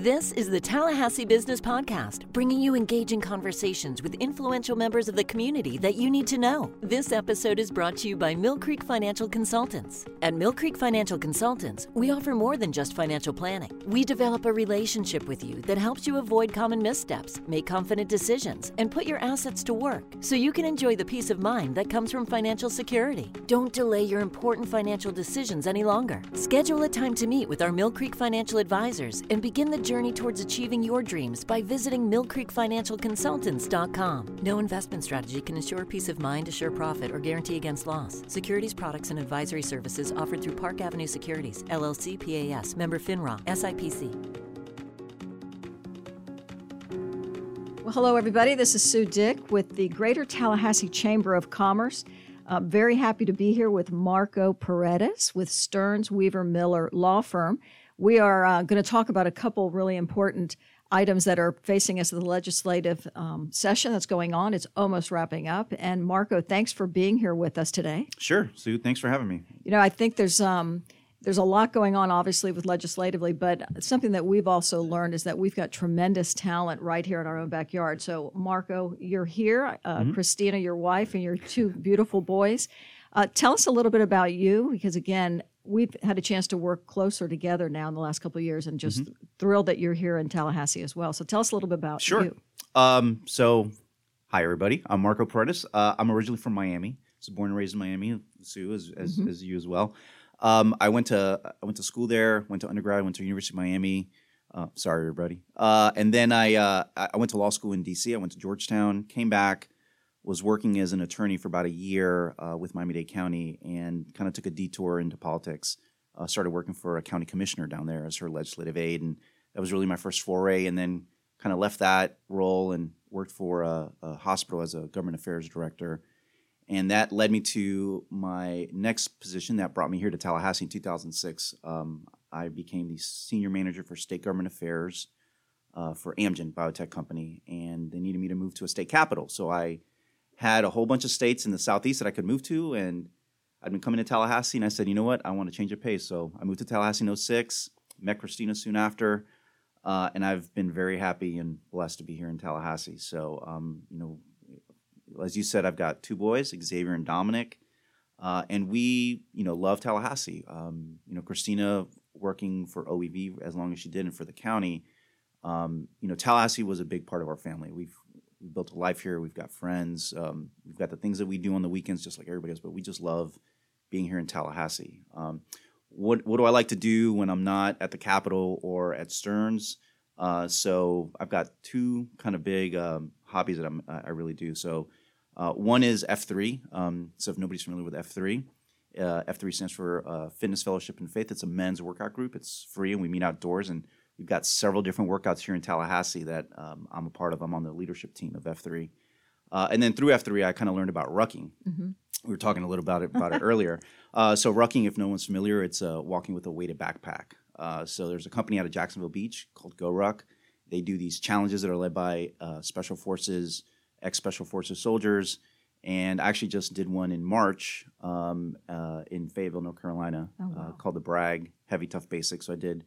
This is the Tallahassee Business Podcast, bringing you engaging conversations with influential members of the community that you need to know. This episode is brought to you by Mill Creek Financial Consultants. At Mill Creek Financial Consultants, we offer more than just financial planning. We develop a relationship with you that helps you avoid common missteps, make confident decisions, and put your assets to work so you can enjoy the peace of mind that comes from financial security. Don't delay your important financial decisions any longer. Schedule a time to meet with our Mill Creek Financial Advisors and begin the journey towards achieving your dreams by visiting millcreekfinancialconsultants.com. No investment strategy can ensure peace of mind, assure profit, or guarantee against loss. Securities, products, and advisory services offered through Park Avenue Securities, LLC PAS, member FINRA, SIPC. Well, hello, everybody. This is Sue Dick with the Greater Tallahassee Chamber of Commerce. Uh, very happy to be here with Marco Paredes with Stearns Weaver Miller Law Firm. We are uh, going to talk about a couple really important items that are facing us in the legislative um, session that's going on. It's almost wrapping up. And Marco, thanks for being here with us today. Sure, Sue. Thanks for having me. You know, I think there's um, there's a lot going on, obviously, with legislatively, but something that we've also learned is that we've got tremendous talent right here in our own backyard. So, Marco, you're here. Uh, mm-hmm. Christina, your wife, and your two beautiful boys. Uh, tell us a little bit about you, because again, we've had a chance to work closer together now in the last couple of years, and just mm-hmm. thrilled that you're here in Tallahassee as well. So tell us a little bit about sure. you. Um, so, hi everybody. I'm Marco Paredes. Uh, I'm originally from Miami. I was born and raised in Miami. Sue, as as, mm-hmm. as you as well. Um, I went to I went to school there. Went to undergrad. Went to University of Miami. Uh, sorry, everybody. Uh, and then I uh, I went to law school in D.C. I went to Georgetown. Came back was working as an attorney for about a year uh, with Miami-Dade County and kind of took a detour into politics. Uh, started working for a county commissioner down there as her legislative aide, and that was really my first foray. And then kind of left that role and worked for a, a, hospital as a government affairs director. And that led me to my next position that brought me here to Tallahassee in 2006. Um, I became the senior manager for state government affairs uh, for Amgen Biotech Company, and they needed me to move to a state capital. So I had a whole bunch of states in the southeast that I could move to, and I'd been coming to Tallahassee, and I said, you know what, I want to change of pace. So I moved to Tallahassee in 06, met Christina soon after, uh, and I've been very happy and blessed to be here in Tallahassee. So, um, you know, as you said, I've got two boys, Xavier and Dominic, uh, and we, you know, love Tallahassee. Um, you know, Christina working for OEV as long as she did, and for the county. Um, you know, Tallahassee was a big part of our family. We've we built a life here. We've got friends. Um, we've got the things that we do on the weekends, just like everybody else. But we just love being here in Tallahassee. Um, what what do I like to do when I'm not at the Capitol or at Stearns? Uh, so I've got two kind of big um, hobbies that I'm, I really do. So uh, one is F3. Um, so if nobody's familiar with F3, uh, F3 stands for uh, Fitness Fellowship and Faith. It's a men's workout group. It's free and we meet outdoors and We've got several different workouts here in Tallahassee that um, I'm a part of. I'm on the leadership team of F3. Uh, and then through F3, I kind of learned about rucking. Mm-hmm. We were talking a little about it about it earlier. Uh, so rucking, if no one's familiar, it's uh, walking with a weighted backpack. Uh, so there's a company out of Jacksonville Beach called GoRuck. They do these challenges that are led by uh, special forces, ex special forces soldiers, and I actually just did one in March um, uh, in Fayetteville, North Carolina, oh, wow. called the Bragg Heavy Tough Basics. So I did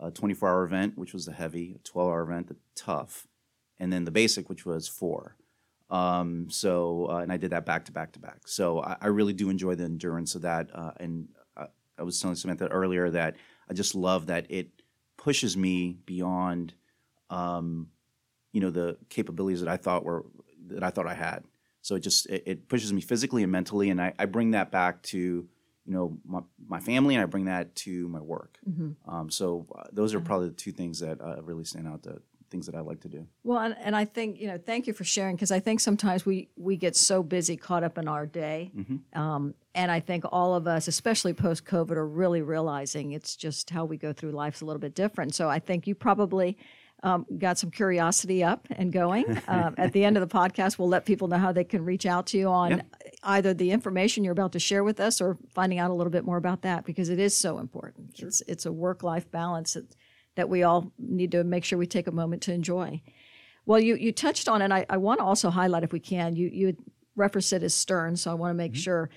a 24 hour event, which was the heavy, a 12 hour event, the tough, and then the basic, which was four. Um, so, uh, and I did that back to back to back. So I, I really do enjoy the endurance of that. Uh, and I, I, was telling Samantha earlier that I just love that it pushes me beyond, um, you know, the capabilities that I thought were that I thought I had. So it just it, it pushes me physically and mentally, and I, I bring that back to you know my, my family and i bring that to my work mm-hmm. um, so uh, those are probably the two things that uh, really stand out the things that i like to do well and, and i think you know thank you for sharing because i think sometimes we we get so busy caught up in our day mm-hmm. um, and i think all of us especially post covid are really realizing it's just how we go through life's a little bit different so i think you probably um, got some curiosity up and going. Um, at the end of the podcast, we'll let people know how they can reach out to you on yeah. Either the information you're about to share with us or finding out a little bit more about that because it is so important. Sure. It's, it's a work life balance that, that we all need to make sure we take a moment to enjoy. Well, you, you touched on, and I, I want to also highlight, if we can, you, you referenced it as Stern, so I want to make mm-hmm. sure.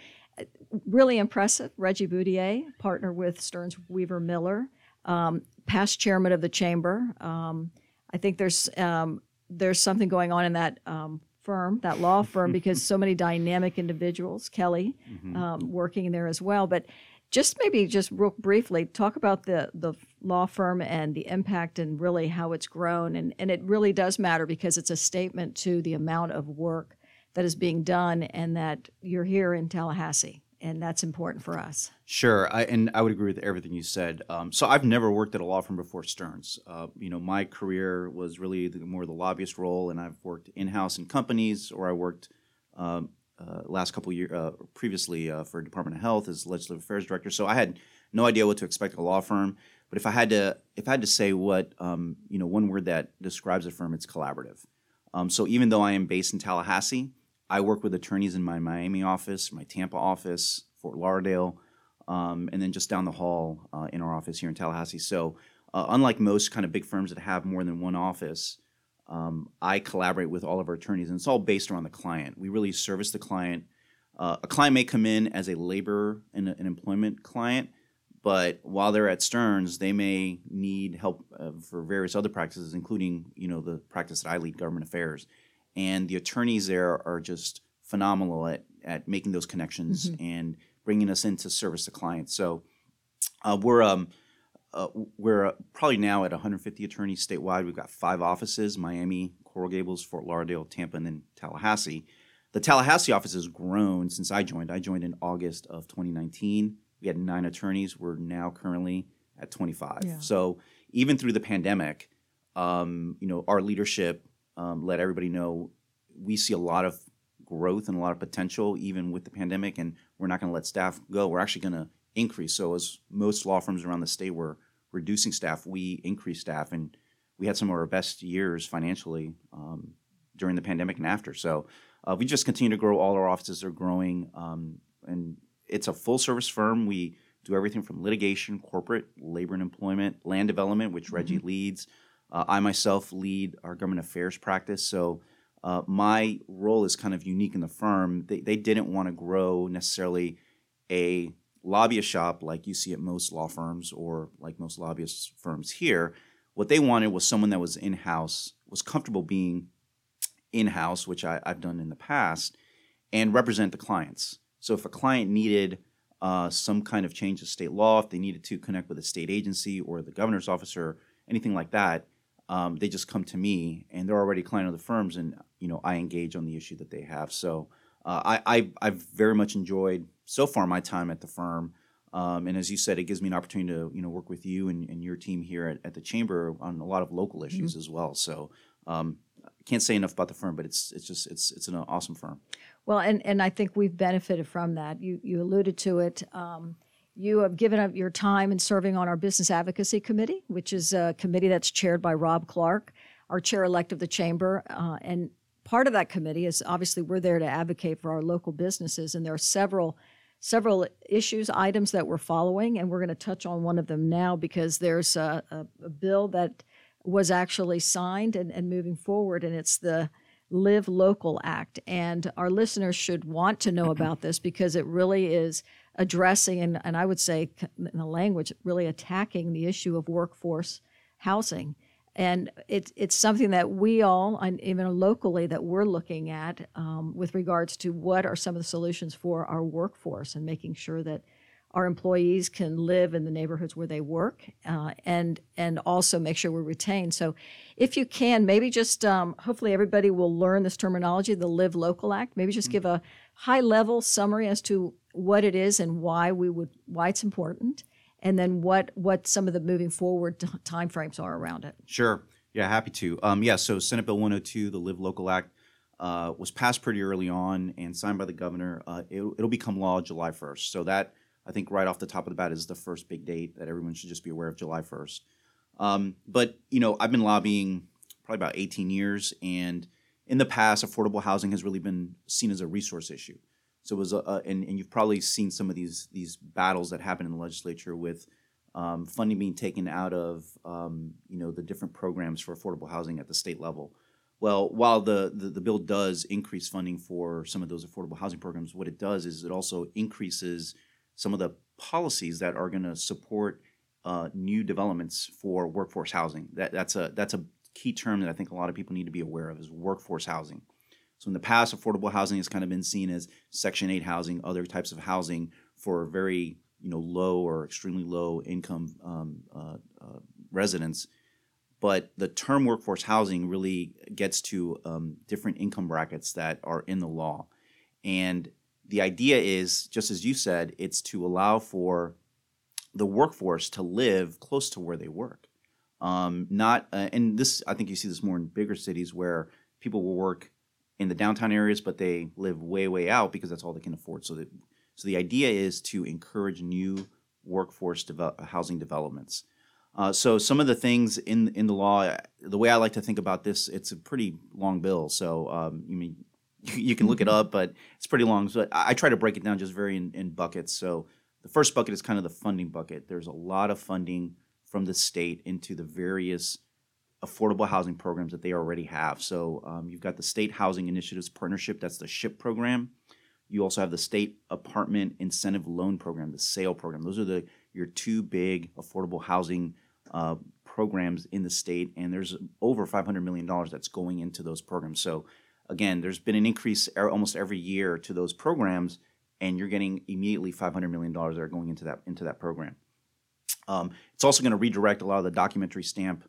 Really impressive. Reggie Bouthillier, partner with Stearns Weaver Miller. Um, past chairman of the chamber. Um, I think there's um, there's something going on in that um, firm, that law firm, because so many dynamic individuals, Kelly, um, working there as well. But just maybe just real briefly talk about the the law firm and the impact and really how it's grown. And and it really does matter because it's a statement to the amount of work that is being done and that you're here in Tallahassee and that's important for us. Sure, I, and I would agree with everything you said. Um, so I've never worked at a law firm before Stearns. Uh, you know, my career was really the, more the lobbyist role, and I've worked in house in companies, or I worked um, uh, last couple years uh, previously uh, for Department of Health as legislative affairs director. So I had no idea what to expect at a law firm. But if I had to, if I had to say what um, you know, one word that describes a firm, it's collaborative. Um, so even though I am based in Tallahassee, I work with attorneys in my Miami office, my Tampa office, Fort Lauderdale, um, and then just down the hall uh, in our office here in Tallahassee. So, uh, unlike most kind of big firms that have more than one office, um, I collaborate with all of our attorneys, and it's all based around the client. We really service the client. Uh, a client may come in as a labor and an employment client, but while they're at Stearns, they may need help uh, for various other practices, including you know the practice that I lead, government affairs and the attorneys there are just phenomenal at, at making those connections mm-hmm. and bringing us in to service the clients. So uh, we're um, uh, we're uh, probably now at 150 attorneys statewide. We've got five offices: Miami, Coral Gables, Fort Lauderdale, Tampa, and then Tallahassee. The Tallahassee office has grown since I joined. I joined in August of 2019. We had nine attorneys. We're now currently at 25. Yeah. So even through the pandemic, um, you know, our leadership um, let everybody know we see a lot of growth and a lot of potential even with the pandemic, and we're not going to let staff go. We're actually going to increase. So as most law firms around the state were reducing staff, we increased staff, and we had some of our best years financially um, during the pandemic and after. So uh, we just continue to grow. All our offices are growing, um, and it's a full service firm. We do everything from litigation, corporate, labor and employment, land development, which mm-hmm. Reggie leads. Uh, I myself lead our government affairs practice, so uh, my role is kind of unique in the firm. They, they didn't want to grow necessarily a lobbyist shop like you see at most law firms or like most lobbyist firms here. What they wanted was someone that was in house, was comfortable being in house, which I, have done in the past, and represent the clients. So if a client needed uh, some kind of change of state law, if they needed to connect with a state agency or the governor's office or anything like that, um, they just come to me and they're already a client of the firms and you know i engage on the issue that they have. So uh, I, I i've very much enjoyed so far my time at the firm. Um, and as you said it gives me an opportunity to you know work with you and, and your team here at, at, the chamber on a lot of local mm-hmm. issues mm-hmm. as well. So um, can't say enough about the firm but it's it's just it's it's an awesome firm. Well and and i think we've benefited from that. You you alluded to it. Um, you have given up your time in serving on our Business Advocacy Committee, which is a committee that's chaired by Rob Clark, our chair elect of the chamber. Uh, and part of that committee is obviously we're there to advocate for our local businesses, and there are several several issues, items that we're following, and we're going to touch on one of them now because there's a, a, a bill that was actually signed and, and moving forward, and it's the Live Local Act. And our listeners should want to know about this because it really is addressing, and, and I would say in the language, really attacking the issue of workforce housing. And it, it's something that we all, and even locally, that we're looking at um, with regards to what are some of the solutions for our workforce and making sure that our employees can live in the neighborhoods where they work uh, and and also make sure we're retained. So, if you can, maybe just um, hopefully everybody will learn this terminology, the Live Local Act. Maybe just mm-hmm. give a high level summary as to what it is and why we would why it's important, and then what what some of the moving forward t- timeframes are around it. Sure. Yeah, happy to. Um, yeah, so Senate Bill 102, the Live Local Act, uh, was passed pretty early on and signed by the governor. Uh, it, will become law July 1st. So that I think right off the top of the bat is the first big date that everyone should just be aware of, July 1st. Um, but you know, I've been lobbying probably about 18 years, and in the past, affordable housing has really been seen as a resource issue. So it was, a, a, and, and you've probably seen some of these these battles that happen in the legislature with um, funding being taken out of um, you know the different programs for affordable housing at the state level. Well, while the, the, the bill does increase funding for some of those affordable housing programs, what it does is it also increases some of the policies that are going to support uh, new developments for workforce housing. That, that's a that's a key term that I think a lot of people need to be aware of is workforce housing. So in the past, affordable housing has kind of been seen as Section 8 housing, other types of housing for very you know low or extremely low income um, uh, uh, residents. But the term workforce housing really gets to um, different income brackets that are in the law, and the idea is just as you said, it's to allow for the workforce to live close to where they work. Um, not uh, and this I think you see this more in bigger cities where people will work in the downtown areas, but they live way way out because that's all they can afford. So that so the idea is to encourage new workforce devel- housing developments. Uh, so some of the things in in the law, the way I like to think about this, it's a pretty long bill. So um, you mean you can look it up, but it's pretty long. So I, I try to break it down just very in, in buckets. So the first bucket is kind of the funding bucket. There's a lot of funding from the state into the various affordable housing programs that they already have. So um, you've got the State Housing Initiatives Partnership, that's the SHIP program. You also have the State Apartment Incentive Loan Program, the SAIL program. Those are the your two big affordable housing uh, programs in the state, and there's over 500 million dollars that's going into those programs. So again, there's been an increase almost every year to those programs, and you're getting immediately 500 million dollars that are going into that into that program. Um, it's also going to redirect a lot of the documentary stamp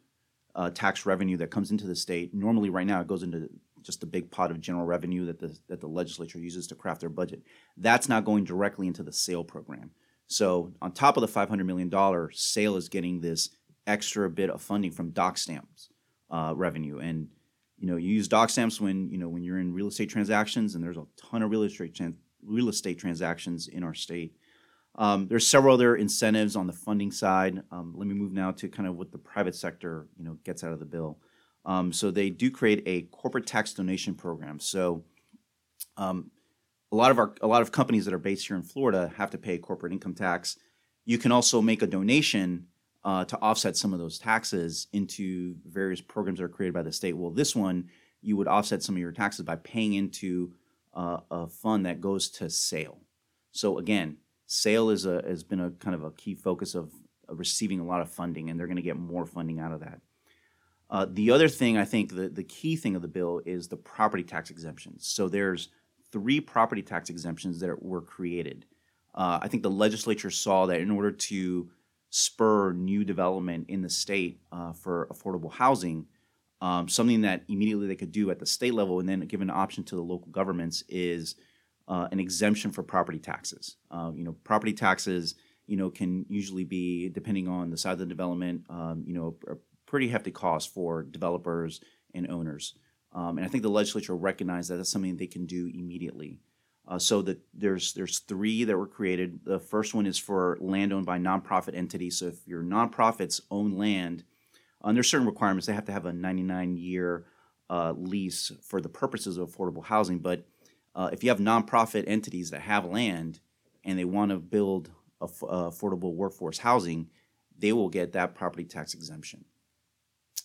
uh, tax revenue that comes into the state. Normally, right now, it goes into just a big pot of general revenue that the that the legislature uses to craft their budget. That's not going directly into the SAIL program. So, on top of the five hundred million dollar, SAIL is getting this extra bit of funding from doc stamps uh, revenue, and you know you use doc stamps when you know when you're in real estate transactions, and there's a ton of real estate trans- real estate transactions in our state. Um, there's several other incentives on the funding side. Um, let me move now to kind of what the private sector, you know, gets out of the bill. Um, so they do create a corporate tax donation program. So um, a lot of our a lot of companies that are based here in Florida have to pay corporate income tax. You can also make a donation uh, to offset some of those taxes into various programs that are created by the state. Well, this one you would offset some of your taxes by paying into uh, a fund that goes to SAIL. So again, SAIL is a has been a kind of a key focus of, of receiving a lot of funding, and they're going to get more funding out of that. Uh, the other thing I think the, the key thing of the bill is the property tax exemptions. So there's three property tax exemptions that were created. Uh, I think the legislature saw that in order to spur new development in the state uh, for affordable housing, um, something that immediately they could do at the state level and then give an option to the local governments is uh, an exemption for property taxes. Uh, you know, property taxes, you know, can usually be depending on the size of the development, um, you know, a pretty hefty cost for developers and owners. Um, and I think the legislature recognized that that's something they can do immediately. Uh, so that there's there's three that were created. The first one is for land owned by nonprofit entities. So if your nonprofits own land, uh, there's certain requirements. They have to have a 99 year uh, lease for the purposes of affordable housing. But uh, if you have nonprofit entities that have land and they want to build uh, affordable workforce housing, they will get that property tax exemption.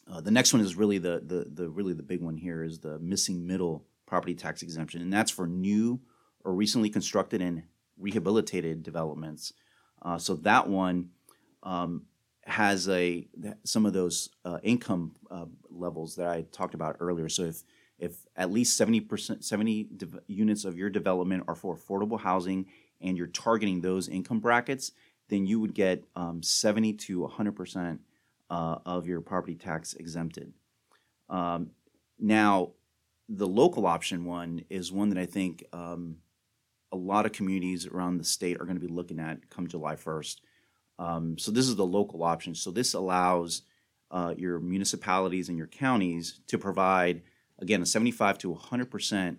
Uh, the next one is really the, the the really the big one here is the missing middle property tax exemption, and that's for new or recently constructed and rehabilitated developments. Uh, so that one um, has a some of those uh, income uh, levels that I talked about earlier. So if if at least 70%, 70 de- units of your development are for affordable housing and you're targeting those income brackets, then you would get um, 70 to 100% uh, of your property tax exempted. Um, now, the local option one is one that I think um, a lot of communities around the state are going to be looking at come July 1st. Um, so, this is the local option. So, this allows uh, your municipalities and your counties to provide again, a 75 to 100%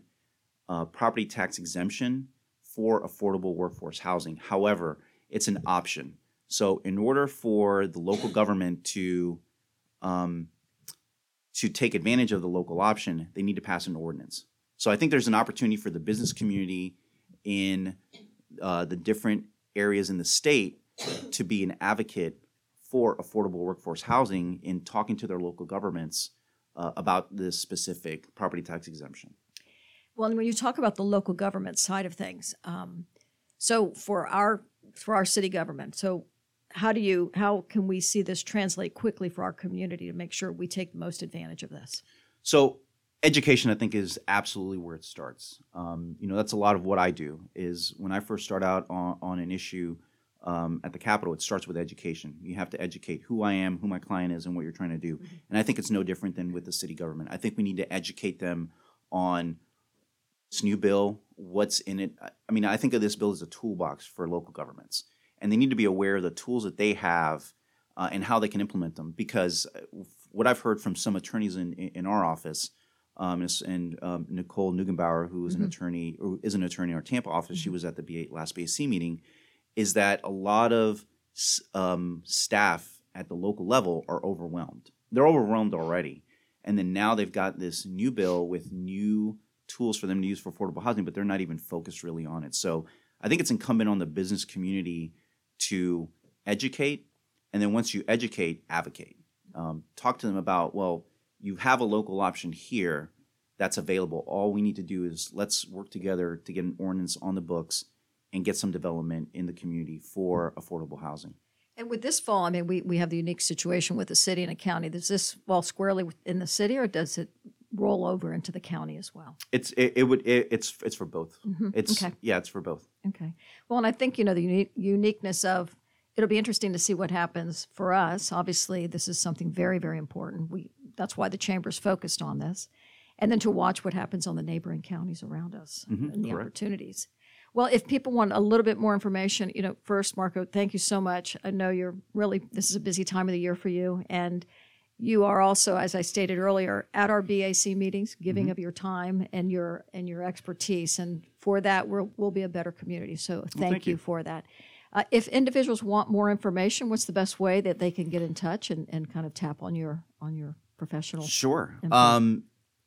uh, property tax exemption for affordable workforce housing. However, it's an option. So, in order for the local government to um, to take advantage of the local option, they need to pass an ordinance. So, I think there's an opportunity for the business community in uh, the different areas in the state to be an advocate for affordable workforce housing in talking to their local governments uh, about this specific property tax exemption. Well, and when you talk about the local government side of things, um, so for our for our city government, so how do you how can we see this translate quickly for our community to make sure we take the most advantage of this? So education, I think, is absolutely where it starts. Um, you know, that's a lot of what I do. Is when I first start out on, on an issue um, at the Capitol, it starts with education. You have to educate who I am, who my client is, and what you're trying to do. Mm-hmm. And I think it's no different than with the city government. I think we need to educate them on this new bill, what's in it. I mean, I think of this bill as a toolbox for local governments, and they need to be aware of the tools that they have uh, and how they can implement them. Because uh, what I've heard from some attorneys in in our office um, and um, Nicole Neugebauer, who is mm-hmm. an attorney, or is an attorney in our Tampa office, mm-hmm. she was at the B8, last BAC meeting, is that a lot of um, staff at the local level are overwhelmed. They're overwhelmed already, and then now they've got this new bill with new tools for them to use for affordable housing, but they're not even focused really on it. So I think it's incumbent on the business community to educate, and then once you educate, advocate. Um, talk to them about well you have a local option here that's available. All we need to do is let's work together to get an ordinance on the books and get some development in the community for affordable housing. And with this fall, I mean, we, we have the unique situation with the city and a county. Does this fall squarely in the city, or does it roll over into the county as well? It's it, it would it, it's it's for both. Mm-hmm. It's okay. yeah, it's for both. Okay. Well, and I think you know the uni- uniqueness of it'll be interesting to see what happens for us. Obviously, this is something very very important. We that's why the chamber's focused on this, and then to watch what happens on the neighboring counties around us mm-hmm, and the correct. opportunities. Well, if people want a little bit more information, you know, first, Marco, thank you so much. I know you're really this is a busy time of the year for you, and you are also, as I stated earlier, at our BAC meetings, giving mm-hmm. of your time and your and your expertise, and for that, we will we'll be a better community. So, thank, well, thank you, you, for that. Uh, if individuals want more information, what's the best way that they can get in touch and, and kind of tap on your on your professional? Sure. Um,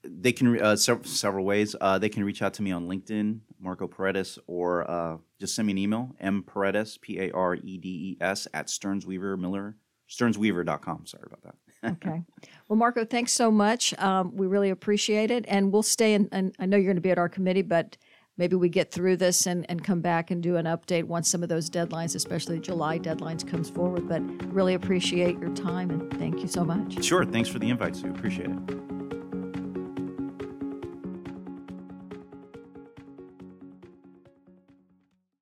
they can uh, several, several ways. Uh, they can reach out to me on LinkedIn, Marco Paredes, or uh, just send me an email, m paredes, p a r e d e s, at Stearns Weaver Miller, stearnsweaver.com. Sorry about that. okay. Well, Marco, thanks so much. Um, we really appreciate it. And we'll stay in, and I know you're going to be at our committee, but maybe we get through this and, and come back and do an update once some of those deadlines, especially July deadlines, comes forward. But really appreciate your time and thank you so much. Sure. Thanks for the invite, Sue. Appreciate it.